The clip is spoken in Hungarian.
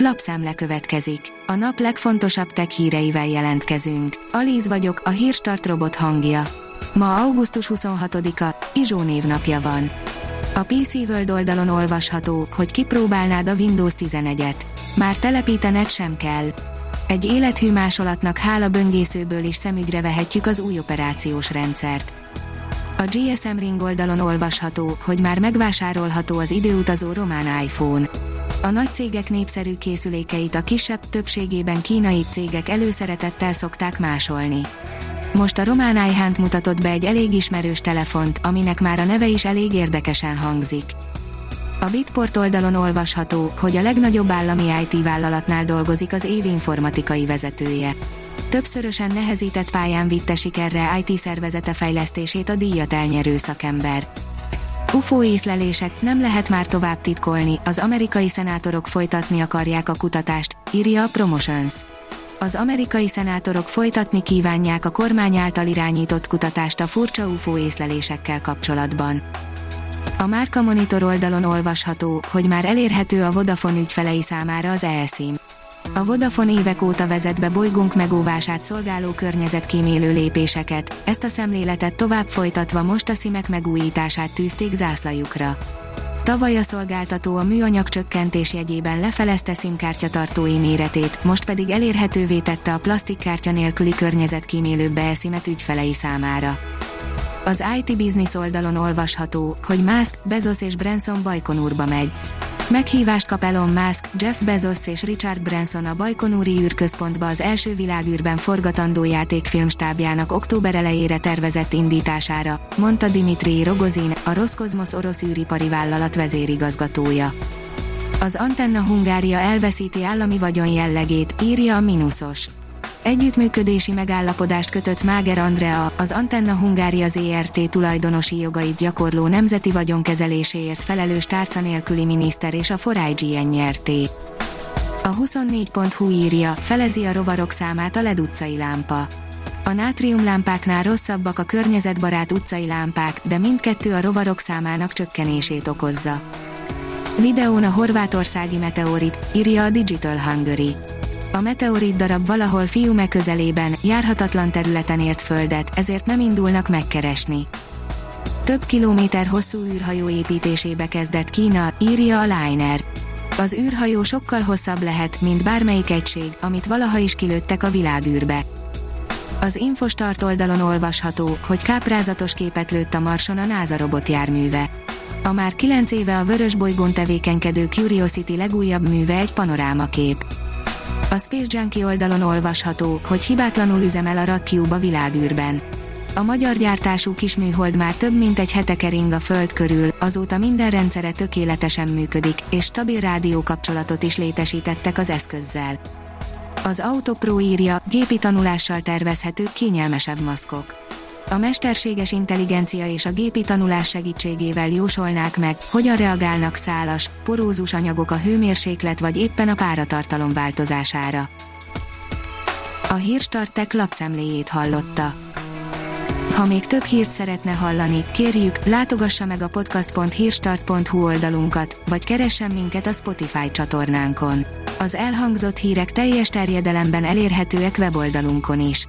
Lapszemle következik. A nap legfontosabb tech híreivel jelentkezünk. Alíz vagyok, a hírstart robot hangja. Ma augusztus 26-a, Izsó névnapja van. A PC World oldalon olvasható, hogy kipróbálnád a Windows 11-et. Már telepítened sem kell. Egy élethű másolatnak hála böngészőből is szemügyre vehetjük az új operációs rendszert. A GSM Ring oldalon olvasható, hogy már megvásárolható az időutazó román iPhone. A nagy cégek népszerű készülékeit a kisebb többségében kínai cégek előszeretettel szokták másolni. Most a román iHunt mutatott be egy elég ismerős telefont, aminek már a neve is elég érdekesen hangzik. A Bitport oldalon olvasható, hogy a legnagyobb állami IT vállalatnál dolgozik az év informatikai vezetője. Többszörösen nehezített pályán vitte sikerre IT szervezete fejlesztését a díjat elnyerő szakember. UFO észlelések nem lehet már tovább titkolni, az amerikai szenátorok folytatni akarják a kutatást, írja a Promotions. Az amerikai szenátorok folytatni kívánják a kormány által irányított kutatást a furcsa UFO észlelésekkel kapcsolatban. A Márka Monitor oldalon olvasható, hogy már elérhető a Vodafone ügyfelei számára az eSIM. A Vodafone évek óta vezet be bolygónk megóvását szolgáló környezetkímélő lépéseket, ezt a szemléletet tovább folytatva most a szimek megújítását tűzték zászlajukra. Tavaly a szolgáltató a műanyag csökkentés jegyében lefelezte SIM-kártya tartói méretét, most pedig elérhetővé tette a plastikkártya nélküli környezetkímélőbb beeszimet ügyfelei számára. Az IT Business oldalon olvasható, hogy Musk, Bezos és Branson Bajkonurba megy. Meghívást kap Elon Musk, Jeff Bezos és Richard Branson a Bajkonúri űrközpontba az első világűrben forgatandó játékfilmstábjának október elejére tervezett indítására, mondta Dimitri Rogozin, a Roszkozmosz orosz űripari vállalat vezérigazgatója. Az Antenna Hungária elveszíti állami vagyon jellegét, írja a Minusos. Együttműködési megállapodást kötött Máger Andrea, az Antenna Hungária ZRT tulajdonosi jogait gyakorló nemzeti vagyonkezeléséért felelős tárca nélküli miniszter és a Forágyi nyerté. A 24.hu írja, felezi a rovarok számát a LED utcai lámpa. A nátriumlámpáknál rosszabbak a környezetbarát utcai lámpák, de mindkettő a rovarok számának csökkenését okozza. Videón a horvátországi meteorit, írja a Digital Hungary. A meteorit darab valahol Fiume közelében, járhatatlan területen ért földet, ezért nem indulnak megkeresni. Több kilométer hosszú űrhajó építésébe kezdett Kína, írja a Liner. Az űrhajó sokkal hosszabb lehet, mint bármelyik egység, amit valaha is kilőttek a világűrbe. Az Infostart oldalon olvasható, hogy káprázatos képet lőtt a Marson a NASA robotjárműve. A már 9 éve a vörös bolygón tevékenykedő Curiosity legújabb műve egy panorámakép. A Space Junkie oldalon olvasható, hogy hibátlanul üzemel a Rock Cube a világűrben. A magyar gyártású kisműhold már több mint egy hete kering a Föld körül, azóta minden rendszere tökéletesen működik, és stabil rádiókapcsolatot is létesítettek az eszközzel. Az Autopro írja, gépi tanulással tervezhető kényelmesebb maszkok a mesterséges intelligencia és a gépi tanulás segítségével jósolnák meg, hogyan reagálnak szálas, porózus anyagok a hőmérséklet vagy éppen a páratartalom változására. A Hírstartek lapszemléjét hallotta. Ha még több hírt szeretne hallani, kérjük, látogassa meg a podcast.hírstart.hu oldalunkat, vagy keressen minket a Spotify csatornánkon. Az elhangzott hírek teljes terjedelemben elérhetőek weboldalunkon is.